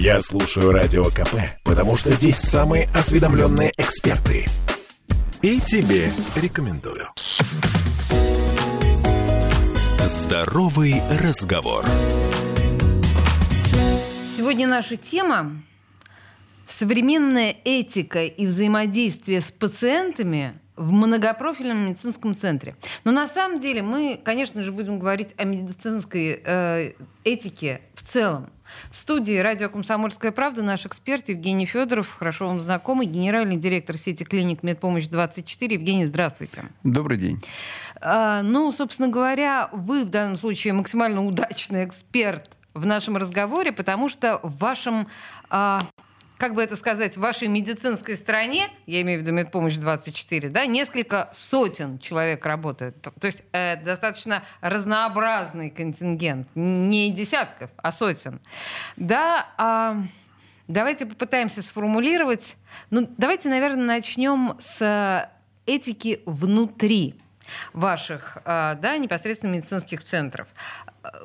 Я слушаю Радио КП, потому что здесь самые осведомленные эксперты. И тебе рекомендую. Здоровый разговор. Сегодня наша тема современная этика и взаимодействие с пациентами в многопрофильном медицинском центре. Но на самом деле мы, конечно же, будем говорить о медицинской э, этике в целом. В студии радио «Комсомольская правда» наш эксперт Евгений Федоров, хорошо вам знакомый, генеральный директор сети клиник «Медпомощь-24». Евгений, здравствуйте. Добрый день. А, ну, собственно говоря, вы в данном случае максимально удачный эксперт в нашем разговоре, потому что в вашем а, как бы это сказать, в вашей медицинской стране, я имею в виду медпомощь 24, да, несколько сотен человек работает. То есть э, достаточно разнообразный контингент, не десятков, а сотен. Да, э, давайте попытаемся сформулировать. Ну, давайте, наверное, начнем с этики внутри ваших э, да, непосредственно медицинских центров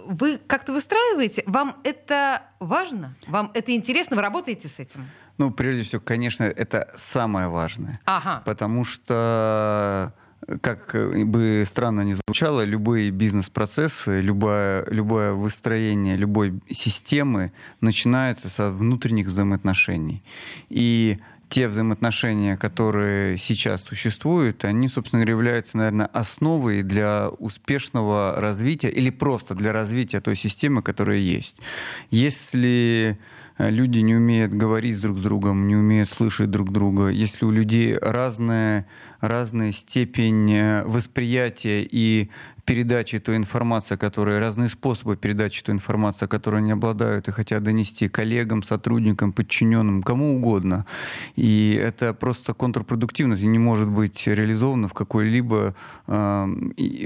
вы как-то выстраиваете? Вам это важно? Вам это интересно? Вы работаете с этим? Ну, прежде всего, конечно, это самое важное. Ага. Потому что как бы странно ни звучало, любые бизнес-процессы, любое, любое выстроение любой системы начинается со внутренних взаимоотношений. И те взаимоотношения, которые сейчас существуют, они, собственно говоря, являются, наверное, основой для успешного развития или просто для развития той системы, которая есть. Если э, люди не умеют говорить друг с другом, не умеют слышать друг друга, если у людей разная, разная степень э, восприятия и передачи той информации, которые разные способы передачи той информации, которую они обладают и хотят донести коллегам, сотрудникам, подчиненным, кому угодно. И это просто контрпродуктивность и не может быть реализовано в какой-либо э,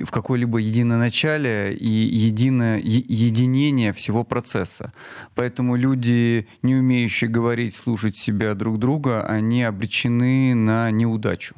в какой-либо единоначале и единое единение всего процесса. Поэтому люди, не умеющие говорить, слушать себя друг друга, они обречены на неудачу.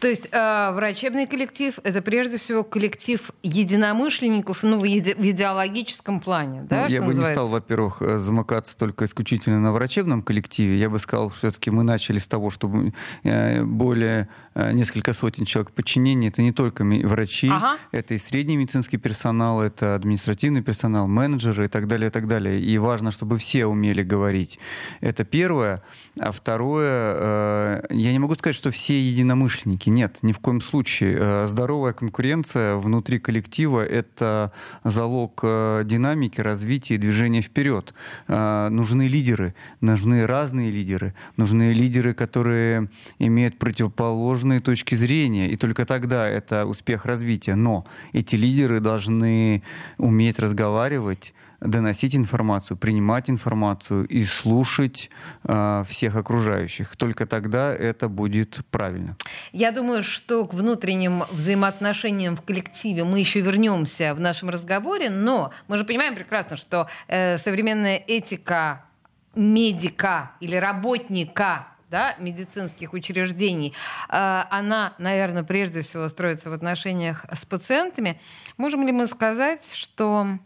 То есть э, врачебный коллектив это прежде всего коллектив единомышленников, ну, в, иде в идеологическом плане, да? Ну, я бы называется? не стал, во-первых, э, замыкаться только исключительно на врачебном коллективе. Я бы сказал, все-таки мы начали с того, чтобы э, более э, несколько сотен человек подчинения. Это не только врачи, ага. это и средний медицинский персонал, это административный персонал, менеджеры и так далее, и так далее. И важно, чтобы все умели говорить. Это первое. А второе, э, я не могу сказать, что все единомышленники. Нет, ни в коем случае. Э, здоровая конкуренция внутри коллектива — это залог э, динамики, развития и движения вперед. Нужны лидеры, нужны разные лидеры, нужны лидеры, которые имеют противоположные точки зрения, и только тогда это успех развития. Но эти лидеры должны уметь разговаривать, доносить информацию, принимать информацию и слушать э, всех окружающих. Только тогда это будет правильно. Я думаю, что к внутренним взаимоотношениям в коллективе мы еще вернемся в нашем разговоре, но мы же понимаем прекрасно, что э, современная этика медика или работника да, медицинских учреждений, э, она, наверное, прежде всего строится в отношениях с пациентами. Можем ли мы сказать, что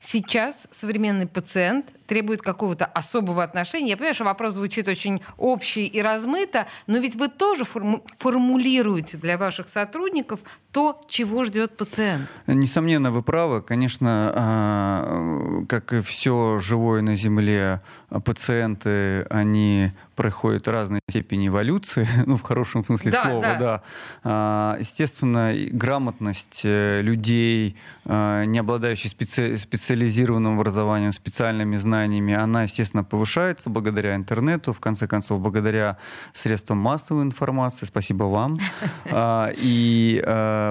Сейчас современный пациент требует какого-то особого отношения. Я понимаю, что вопрос звучит очень общий и размыто, но ведь вы тоже форму- формулируете для ваших сотрудников то, чего ждет пациент. Несомненно, вы правы. Конечно, а, как и все живое на Земле, пациенты, они проходят разные степени эволюции, ну, в хорошем смысле да, слова, да. да. А, естественно, грамотность э, людей, а, не обладающих специ... специализированным образованием, специальными знаниями, она, естественно, повышается благодаря интернету, в конце концов, благодаря средствам массовой информации. Спасибо вам. И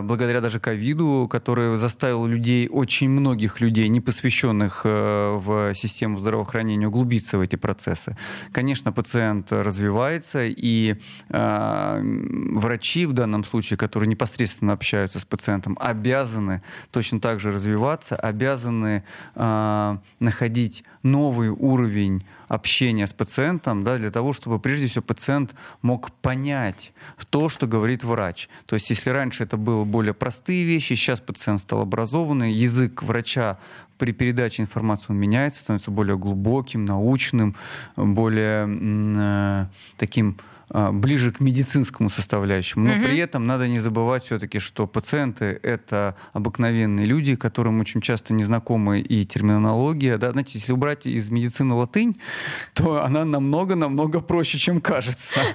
благодаря даже ковиду, который заставил людей, очень многих людей, не посвященных э, в систему здравоохранения, углубиться в эти процессы. Конечно, пациент развивается, и э, врачи в данном случае, которые непосредственно общаются с пациентом, обязаны точно так же развиваться, обязаны э, находить новый уровень общения с пациентом, да, для того, чтобы прежде всего пациент мог понять то, что говорит врач. То есть если раньше это было более простые вещи, сейчас пациент стал образованный, язык врача при передаче информации он меняется, становится более глубоким, научным, более э, таким ближе к медицинскому составляющему. Но угу. при этом надо не забывать все-таки, что пациенты — это обыкновенные люди, которым очень часто незнакомы и терминология. Да? Знаете, если убрать из медицины латынь, то она намного-намного проще, чем кажется.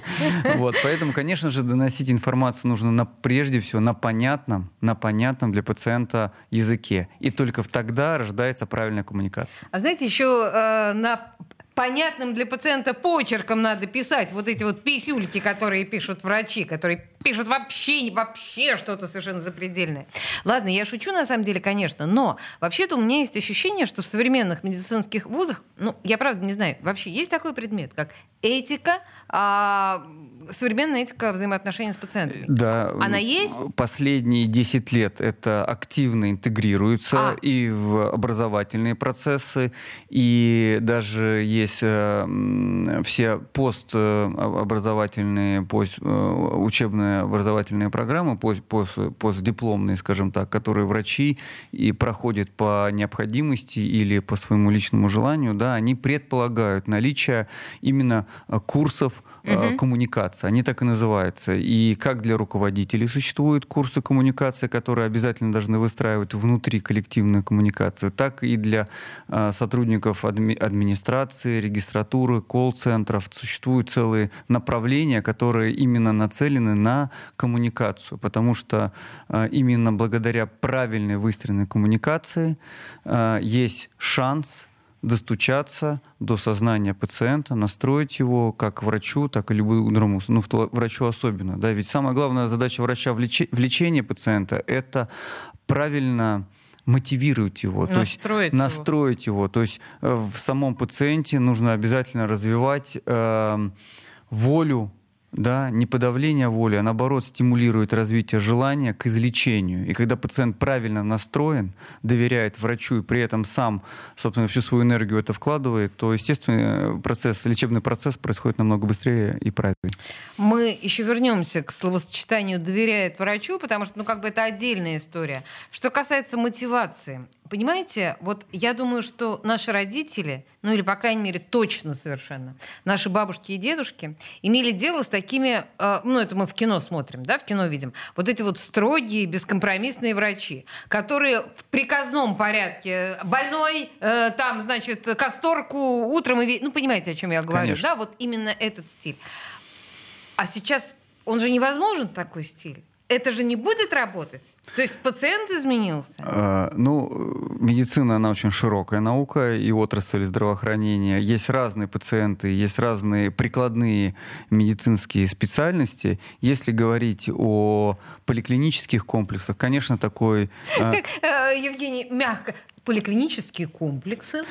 Вот. Поэтому, конечно же, доносить информацию нужно на, прежде всего на понятном, на понятном для пациента языке. И только тогда рождается правильная коммуникация. А знаете, еще э, на понятным для пациента почерком надо писать вот эти вот писюльки, которые пишут врачи, которые пишут вообще, вообще что-то совершенно запредельное. Ладно, я шучу на самом деле, конечно, но вообще-то у меня есть ощущение, что в современных медицинских вузах, ну, я правда не знаю, вообще есть такой предмет, как этика, а, современная этика взаимоотношений с пациентами. Да. Она есть? Последние 10 лет это активно интегрируется а. и в образовательные процессы, и даже есть э, все постобразовательные, пост, э, учебные образовательные программы, пост, пост, постдипломные, скажем так, которые врачи и проходят по необходимости или по своему личному желанию, да, они предполагают наличие именно курсов угу. коммуникации. Они так и называются. И как для руководителей существуют курсы коммуникации, которые обязательно должны выстраивать внутри коллективную коммуникацию, так и для а, сотрудников адми администрации, регистратуры, колл-центров существуют целые направления, которые именно нацелены на коммуникацию, потому что а, именно благодаря правильной выстроенной коммуникации есть шанс достучаться до сознания пациента, настроить его как врачу, так и любому другому, ну, врачу особенно. Да? Ведь самая главная задача врача в, лече, в лечении пациента — это правильно мотивировать его, настроить то есть его. настроить его. То есть э, в самом пациенте нужно обязательно развивать э, волю да, не подавление воли, а наоборот стимулирует развитие желания к излечению. И когда пациент правильно настроен, доверяет врачу и при этом сам, собственно, всю свою энергию это вкладывает, то, естественно, процесс, лечебный процесс происходит намного быстрее и правильнее. Мы еще вернемся к словосочетанию «доверяет врачу», потому что, ну, как бы это отдельная история. Что касается мотивации, Понимаете, вот я думаю, что наши родители, ну или, по крайней мере, точно совершенно, наши бабушки и дедушки имели дело с такими, э, ну это мы в кино смотрим, да, в кино видим, вот эти вот строгие, бескомпромиссные врачи, которые в приказном порядке, больной, э, там, значит, касторку утром и ну понимаете, о чем я говорю, Конечно. да, вот именно этот стиль. А сейчас он же невозможен такой стиль это же не будет работать? То есть пациент изменился? А, ну, медицина, она очень широкая наука и отрасль здравоохранения. Есть разные пациенты, есть разные прикладные медицинские специальности. Если говорить о поликлинических комплексах, конечно, такой... А, как, э, Евгений, мягко, поликлинические комплексы.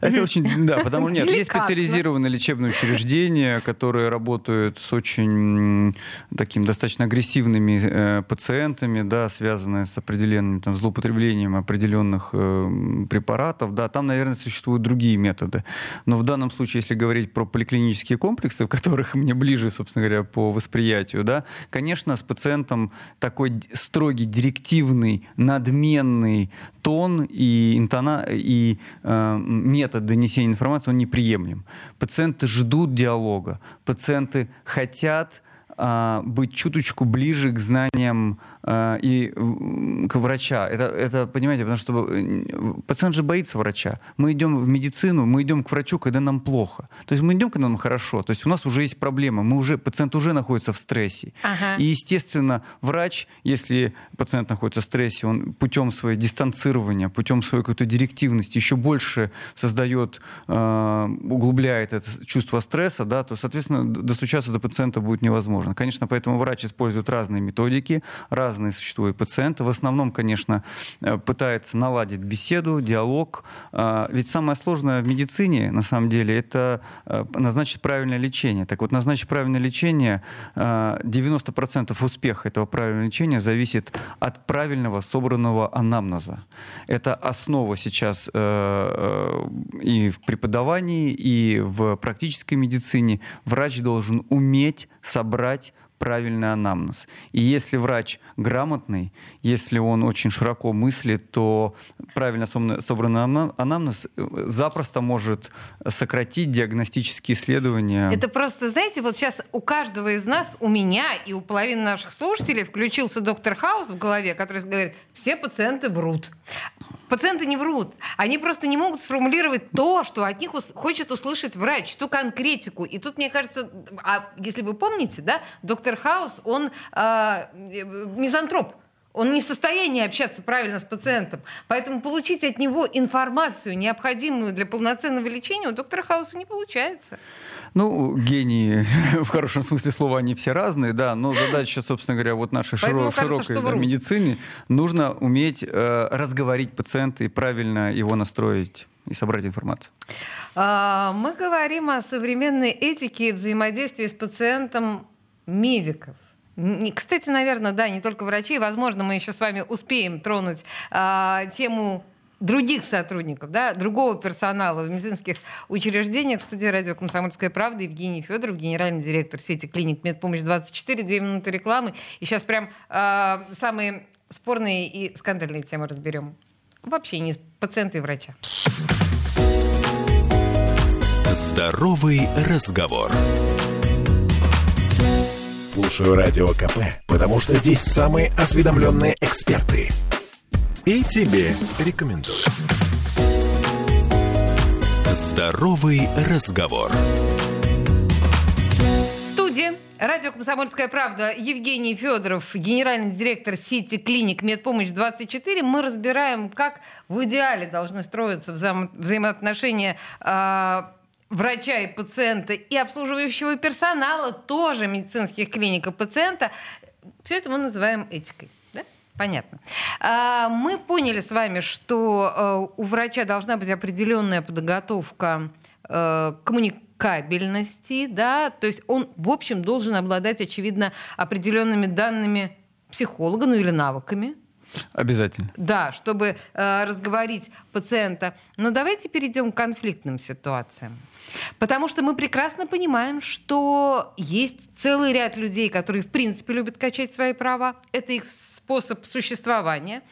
Это очень, да, потому что нет, есть специализированные лечебные учреждения, которые работают с очень таким достаточно агрессивными э, пациентами, да, связанные с определенным там, злоупотреблением определенных э, препаратов, да, там, наверное, существуют другие методы. Но в данном случае, если говорить про поликлинические комплексы, в которых мне ближе, собственно говоря, по восприятию, да, конечно, с пациентом такой строгий, директивный, надменный тон и интона и э, метод донесения информации, он неприемлем. Пациенты ждут диалога, пациенты хотят э, быть чуточку ближе к знаниям э, и к врача. Это, это, понимаете, потому что э, пациент же боится врача. Мы идем в медицину, мы идем к врачу, когда нам плохо. То есть мы идем, когда нам хорошо. То есть у нас уже есть проблема, мы уже, пациент уже находится в стрессе. Ага. И, естественно, врач, если пациент находится в стрессе, он путем своего дистанцирования, путем своей какой-то директивности еще больше создает, э, углубляет это чувство стресса, да, то, соответственно, достучаться до пациента будет невозможно. Конечно, поэтому врач использует разные методики, разные разные существуют пациенты. В основном, конечно, э, пытается наладить беседу, диалог. А, ведь самое сложное в медицине, на самом деле, это э, назначить правильное лечение. Так вот, назначить правильное лечение, 90% э, успеха этого правильного лечения зависит от правильного собранного анамнеза. Это основа сейчас и в преподавании, и в практической медицине. Врач должен уметь собрать правильный анамнез. И если врач грамотный, если он очень широко мыслит, то правильно собранный анамнез э, запросто может сократить диагностические исследования. Это просто, знаете, вот сейчас у каждого из нас, у меня и у половины наших слушателей включился доктор Хаус в голове, который говорит, все пациенты врут. Пациенты не врут. Они просто не могут сформулировать то, что от них хочет услышать врач, ту конкретику. И тут, мне кажется, а если вы помните, да, доктор Хаус, он э, мизантроп. Он не в состоянии общаться правильно с пациентом. Поэтому получить от него информацию, необходимую для полноценного лечения, у доктора Хауса не получается. Ну, гении, в хорошем смысле слова, они все разные, да, но задача, собственно говоря, вот нашей широ- кажется, широкой да, медицины, нужно уметь э, разговорить пациента и правильно его настроить и собрать информацию. А, мы говорим о современной этике взаимодействия с пациентом медиков. Кстати, наверное, да, не только врачей. Возможно, мы еще с вами успеем тронуть а, тему других сотрудников, да, другого персонала в медицинских учреждениях. В студии радио «Комсомольская правда» Евгений Федоров, генеральный директор сети клиник «Медпомощь-24». Две минуты рекламы. И сейчас прям э, самые спорные и скандальные темы разберем. Вообще не пациенты и врача. Здоровый разговор. Слушаю радио КП, потому что здесь самые осведомленные эксперты – и тебе рекомендую. Здоровый разговор. Студия. Радио «Комсомольская правда» Евгений Федоров, генеральный директор сети клиник «Медпомощь-24». Мы разбираем, как в идеале должны строиться вза- взаимоотношения э, врача и пациента и обслуживающего персонала, тоже медицинских клиник и пациента. Все это мы называем этикой. Понятно. А, мы поняли с вами, что э, у врача должна быть определенная подготовка э, коммуникабельности, да, то есть он, в общем, должен обладать, очевидно, определенными данными психолога, ну или навыками, Обязательно. Да, чтобы э, разговорить пациента. Но давайте перейдем к конфликтным ситуациям. Потому что мы прекрасно понимаем, что есть целый ряд людей, которые в принципе любят качать свои права. Это их способ существования.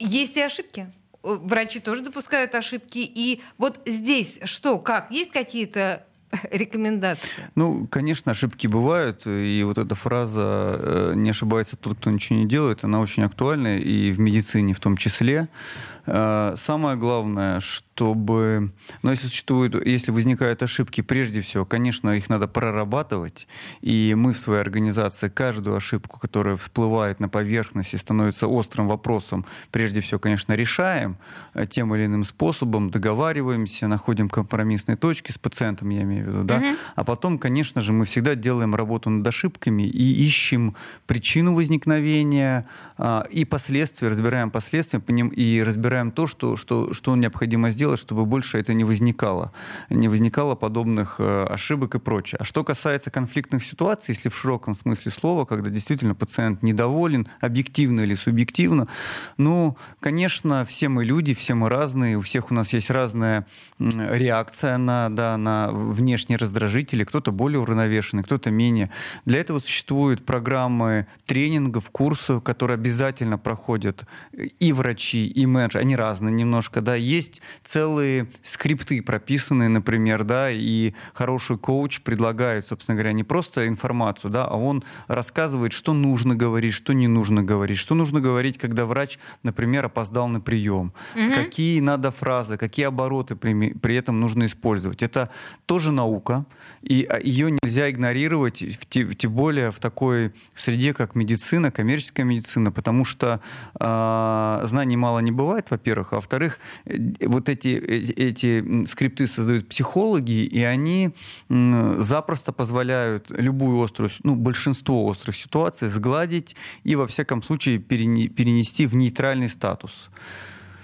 Есть и ошибки. Врачи тоже допускают ошибки. И вот здесь что, как? Есть какие-то рекомендации? Ну, конечно, ошибки бывают, и вот эта фраза э, «не ошибается тот, кто ничего не делает», она очень актуальна, и в медицине в том числе. Э, самое главное, чтобы, ну, если существуют, если возникают ошибки, прежде всего, конечно, их надо прорабатывать, и мы в своей организации каждую ошибку, которая всплывает на поверхности, становится острым вопросом, прежде всего, конечно, решаем э, тем или иным способом, договариваемся, находим компромиссные точки с пациентом, я имею в виду, да, угу. а потом, конечно же, мы всегда делаем работу над ошибками и ищем причину возникновения а, и последствия, разбираем последствия и разбираем выбираем то, что, что, что необходимо сделать, чтобы больше это не возникало. Не возникало подобных э, ошибок и прочее. А что касается конфликтных ситуаций, если в широком смысле слова, когда действительно пациент недоволен, объективно или субъективно, ну, конечно, все мы люди, все мы разные, у всех у нас есть разная реакция на, да, на внешние раздражители, кто-то более уравновешенный, кто-то менее. Для этого существуют программы тренингов, курсов, которые обязательно проходят и врачи, и менеджеры, они разные немножко, да, есть целые скрипты прописанные, например, да, и хороший коуч предлагает, собственно говоря, не просто информацию, да, а он рассказывает, что нужно говорить, что не нужно говорить, что нужно говорить, когда врач, например, опоздал на прием, угу. какие надо фразы, какие обороты при, при этом нужно использовать. Это тоже наука, и а, ее нельзя игнорировать, тем более в такой среде, как медицина, коммерческая медицина, потому что э, знаний мало не бывает, во-первых. А во-вторых, э, вот эти, эти скрипты создают психологи, и они запросто позволяют любую острую, ну, большинство острых ситуаций сгладить и, во всяком случае, перенести в нейтральный статус.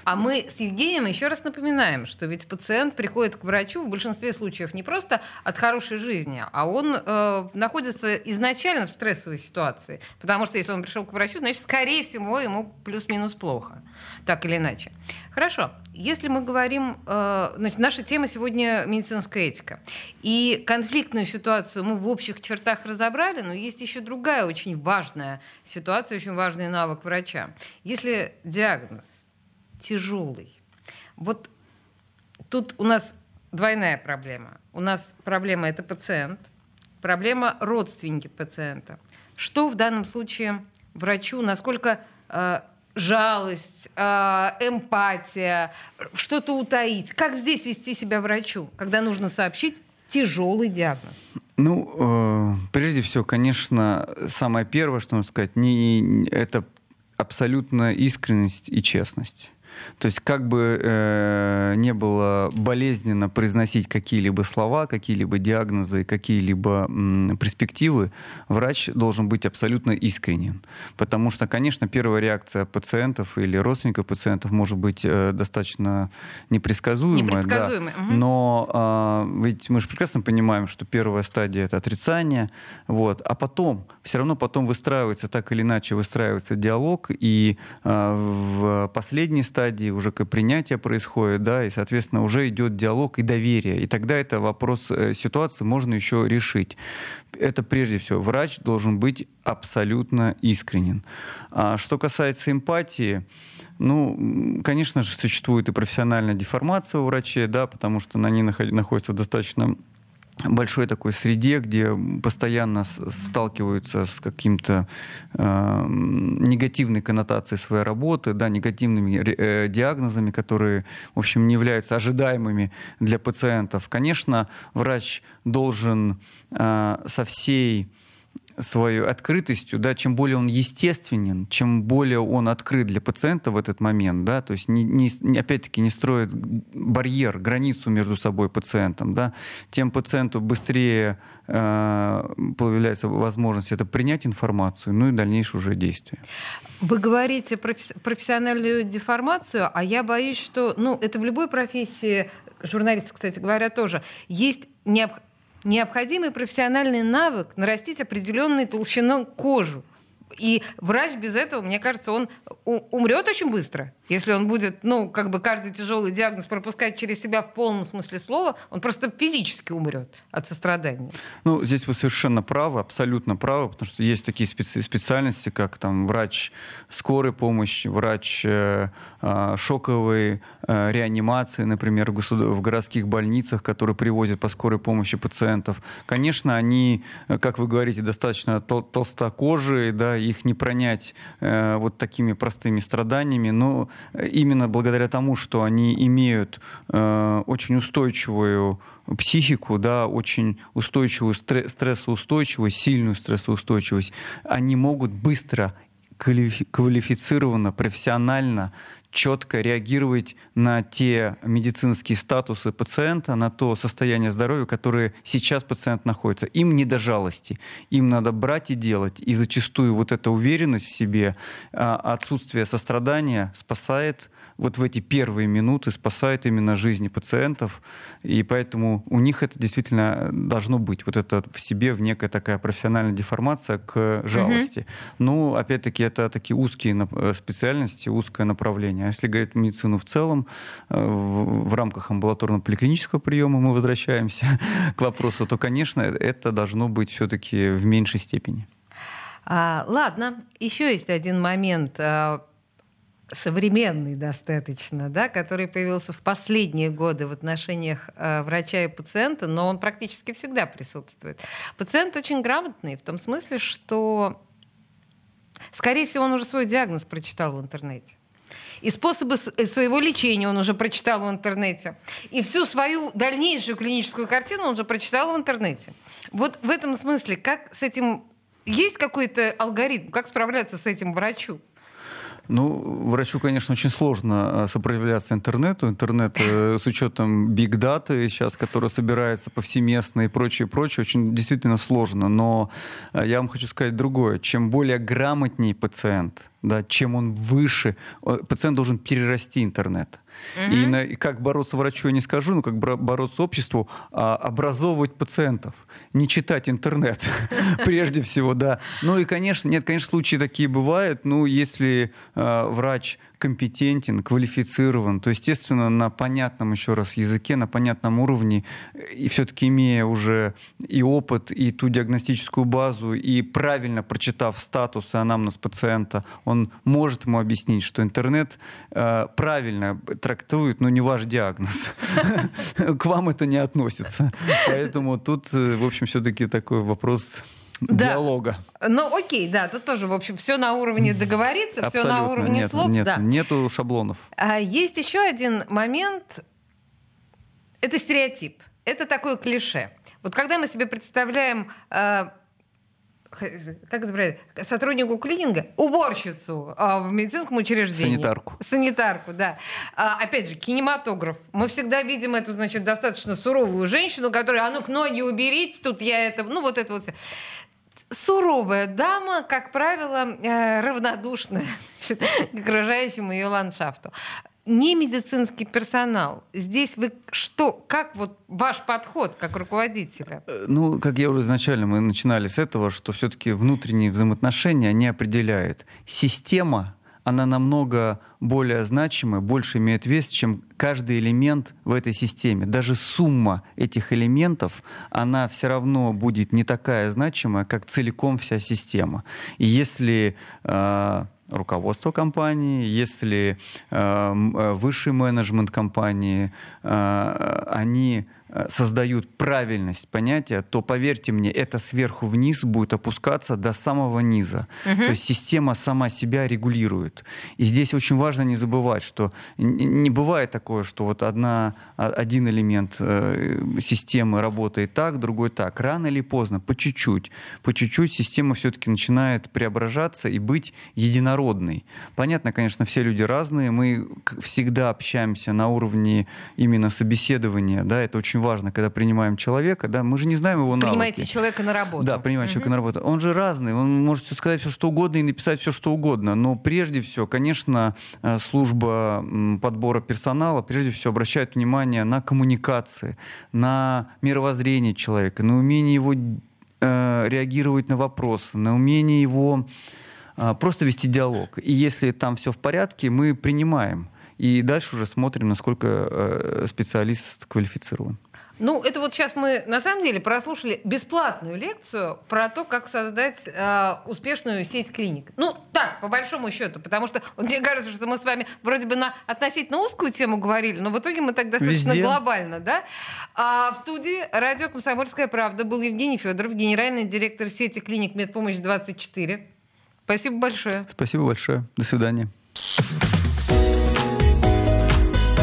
А мы с Евгением еще раз напоминаем, что ведь пациент приходит к врачу в большинстве случаев не просто от хорошей жизни, а он э, находится изначально в стрессовой ситуации. Потому что если он пришел к врачу, значит, скорее всего, ему плюс-минус плохо. Так или иначе. Хорошо. Если мы говорим... Э, значит, наша тема сегодня медицинская этика. И конфликтную ситуацию мы в общих чертах разобрали, но есть еще другая очень важная ситуация, очень важный навык врача. Если диагноз тяжелый. Вот тут у нас двойная проблема. У нас проблема это пациент, проблема родственники пациента. Что в данном случае врачу, насколько э, жалость, э, эмпатия, что-то утаить? Как здесь вести себя врачу, когда нужно сообщить тяжелый диагноз? Ну, э, прежде всего, конечно, самое первое, что нужно сказать, не, это абсолютно искренность и честность. То есть как бы э, не было болезненно произносить какие-либо слова, какие-либо диагнозы, какие-либо м, перспективы, врач должен быть абсолютно искренен. Потому что, конечно, первая реакция пациентов или родственников пациентов может быть э, достаточно непредсказуемая. Непредсказуемая. Да. Угу. Но э, ведь мы же прекрасно понимаем, что первая стадия это отрицание, вот, а потом, все равно потом выстраивается так или иначе выстраивается диалог, и э, в последней стадии стадии уже как принятие происходит, да, и, соответственно, уже идет диалог и доверие. И тогда это вопрос э, ситуации можно еще решить. Это прежде всего, врач должен быть абсолютно искренен. А что касается эмпатии, ну, конечно же, существует и профессиональная деформация у врачей, да, потому что на ней находится достаточно большой такой среде, где постоянно сталкиваются с каким-то э, негативной коннотацией своей работы, да, негативными э, диагнозами, которые, в общем, не являются ожидаемыми для пациентов. Конечно, врач должен э, со всей своей открытостью, да, чем более он естественен, чем более он открыт для пациента в этот момент, да, то есть не, не, опять-таки не строит барьер, границу между собой пациентом, да, тем пациенту быстрее э, появляется возможность это принять информацию, ну и дальнейшее уже действие. Вы говорите про профессиональную деформацию, а я боюсь, что, ну, это в любой профессии, журналисты, кстати говоря, тоже, есть необходимость необходимый профессиональный навык нарастить определенную толщину кожу. И врач без этого, мне кажется, он умрет очень быстро. Если он будет, ну, как бы каждый тяжелый диагноз пропускать через себя в полном смысле слова, он просто физически умрет от сострадания. Ну, здесь вы совершенно правы, абсолютно правы, потому что есть такие специ- специальности, как там врач скорой помощи, врач э, э, шоковой э, реанимации, например, в, в городских больницах, которые привозят по скорой помощи пациентов. Конечно, они, э, как вы говорите, достаточно тол- толстокожие, да, их не пронять э, вот такими простыми страданиями, но именно благодаря тому, что они имеют э, очень устойчивую психику, да, очень устойчивую стрессоустойчивость, сильную стрессоустойчивость, они могут быстро квалифицированно, профессионально четко реагировать на те медицинские статусы пациента, на то состояние здоровья, которое сейчас пациент находится. Им не до жалости. Им надо брать и делать. И зачастую вот эта уверенность в себе, а, отсутствие сострадания спасает вот в эти первые минуты спасает именно жизни пациентов, и поэтому у них это действительно должно быть, вот это в себе в некая такая профессиональная деформация к жалости. Угу. Ну, опять-таки, это такие узкие э, специальности, узкое направление. А если говорить медицину в целом, э, в, в рамках амбулаторно-поликлинического приема мы возвращаемся к вопросу, то, конечно, это должно быть все-таки в меньшей степени. А, ладно, еще есть один момент а, современный достаточно, да, который появился в последние годы в отношениях э, врача и пациента, но он практически всегда присутствует. Пациент очень грамотный в том смысле, что, скорее всего, он уже свой диагноз прочитал в интернете. И способы э, своего лечения он уже прочитал в интернете. И всю свою дальнейшую клиническую картину он уже прочитал в интернете. Вот в этом смысле, как с этим... Есть какой-то алгоритм, как справляться с этим врачу? Ну, врачу, конечно, очень сложно э, сопротивляться интернету. Интернет э, с учетом биг даты сейчас, которая собирается повсеместно и прочее, прочее, очень действительно сложно. Но э, я вам хочу сказать другое. Чем более грамотней пациент, да, чем он выше, пациент должен перерасти интернет. Угу. И, на, и как бороться врачу, я не скажу, но как бороться обществу, а, образовывать пациентов, не читать интернет, прежде всего, да. Ну и, конечно, нет, конечно, случаи такие бывают, ну, если э, врач компетентен, квалифицирован, то, естественно, на понятном, еще раз, языке, на понятном уровне, и все-таки имея уже и опыт, и ту диагностическую базу, и правильно прочитав статус и анамнез пациента, он может ему объяснить, что интернет э, правильно трактует, но не ваш диагноз. К вам это не относится. Поэтому тут, э, в общем, все-таки такой вопрос да. диалога. Ну, окей, да, тут тоже, в общем, все на уровне договориться, все на уровне нет, слов. Нет, да. Нету шаблонов. А есть еще один момент. Это стереотип. Это такое клише. Вот когда мы себе представляем э, как это правильно, сотруднику клининга, уборщицу а, в медицинском учреждении. Санитарку. Санитарку, да. А, опять же, кинематограф. Мы всегда видим эту, значит, достаточно суровую женщину, которая, а ну-ка, ноги уберите, тут я это, ну вот это вот все суровая дама, как правило, э, равнодушная значит, к окружающему ее ландшафту. Не медицинский персонал. Здесь вы что, как вот ваш подход как руководителя? Э, ну, как я уже изначально, мы начинали с этого, что все-таки внутренние взаимоотношения, они определяют. Система она намного более значимая, больше имеет вес, чем каждый элемент в этой системе. Даже сумма этих элементов, она все равно будет не такая значимая, как целиком вся система. И если э, руководство компании, если э, э высший менеджмент компании, э, они создают правильность понятия, то поверьте мне, это сверху вниз будет опускаться до самого низа. Угу. То есть система сама себя регулирует. И здесь очень важно не забывать, что не бывает такое, что вот одна, а, один элемент э, системы работает так, другой так. Рано или поздно, по чуть-чуть, по чуть-чуть система все-таки начинает преображаться и быть единородной. Понятно, конечно, все люди разные, мы всегда общаемся на уровне именно собеседования, да, это очень очень важно, когда принимаем человека, да, мы же не знаем его навыки. Принимаете человека на работу. Да, принимаете угу. человека на работу. Он же разный, он может сказать все, что угодно и написать все, что угодно. Но прежде всего, конечно, э, служба подбора персонала, прежде всего, обращает внимание на коммуникации, на мировоззрение человека, на умение его э, реагировать на вопросы, на умение его э, просто вести диалог. И если там все в порядке, мы принимаем. И дальше уже смотрим, насколько э, специалист квалифицирован. Ну, это вот сейчас мы на самом деле прослушали бесплатную лекцию про то, как создать э, успешную сеть клиник. Ну, так, по большому счету, потому что вот, мне кажется, что мы с вами вроде бы на относительно узкую тему говорили, но в итоге мы так достаточно Везде. глобально, да? А в студии радио «Комсомольская правда» был Евгений Федоров, генеральный директор сети клиник «Медпомощь 24». Спасибо большое. Спасибо большое. До свидания.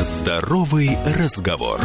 Здоровый разговор.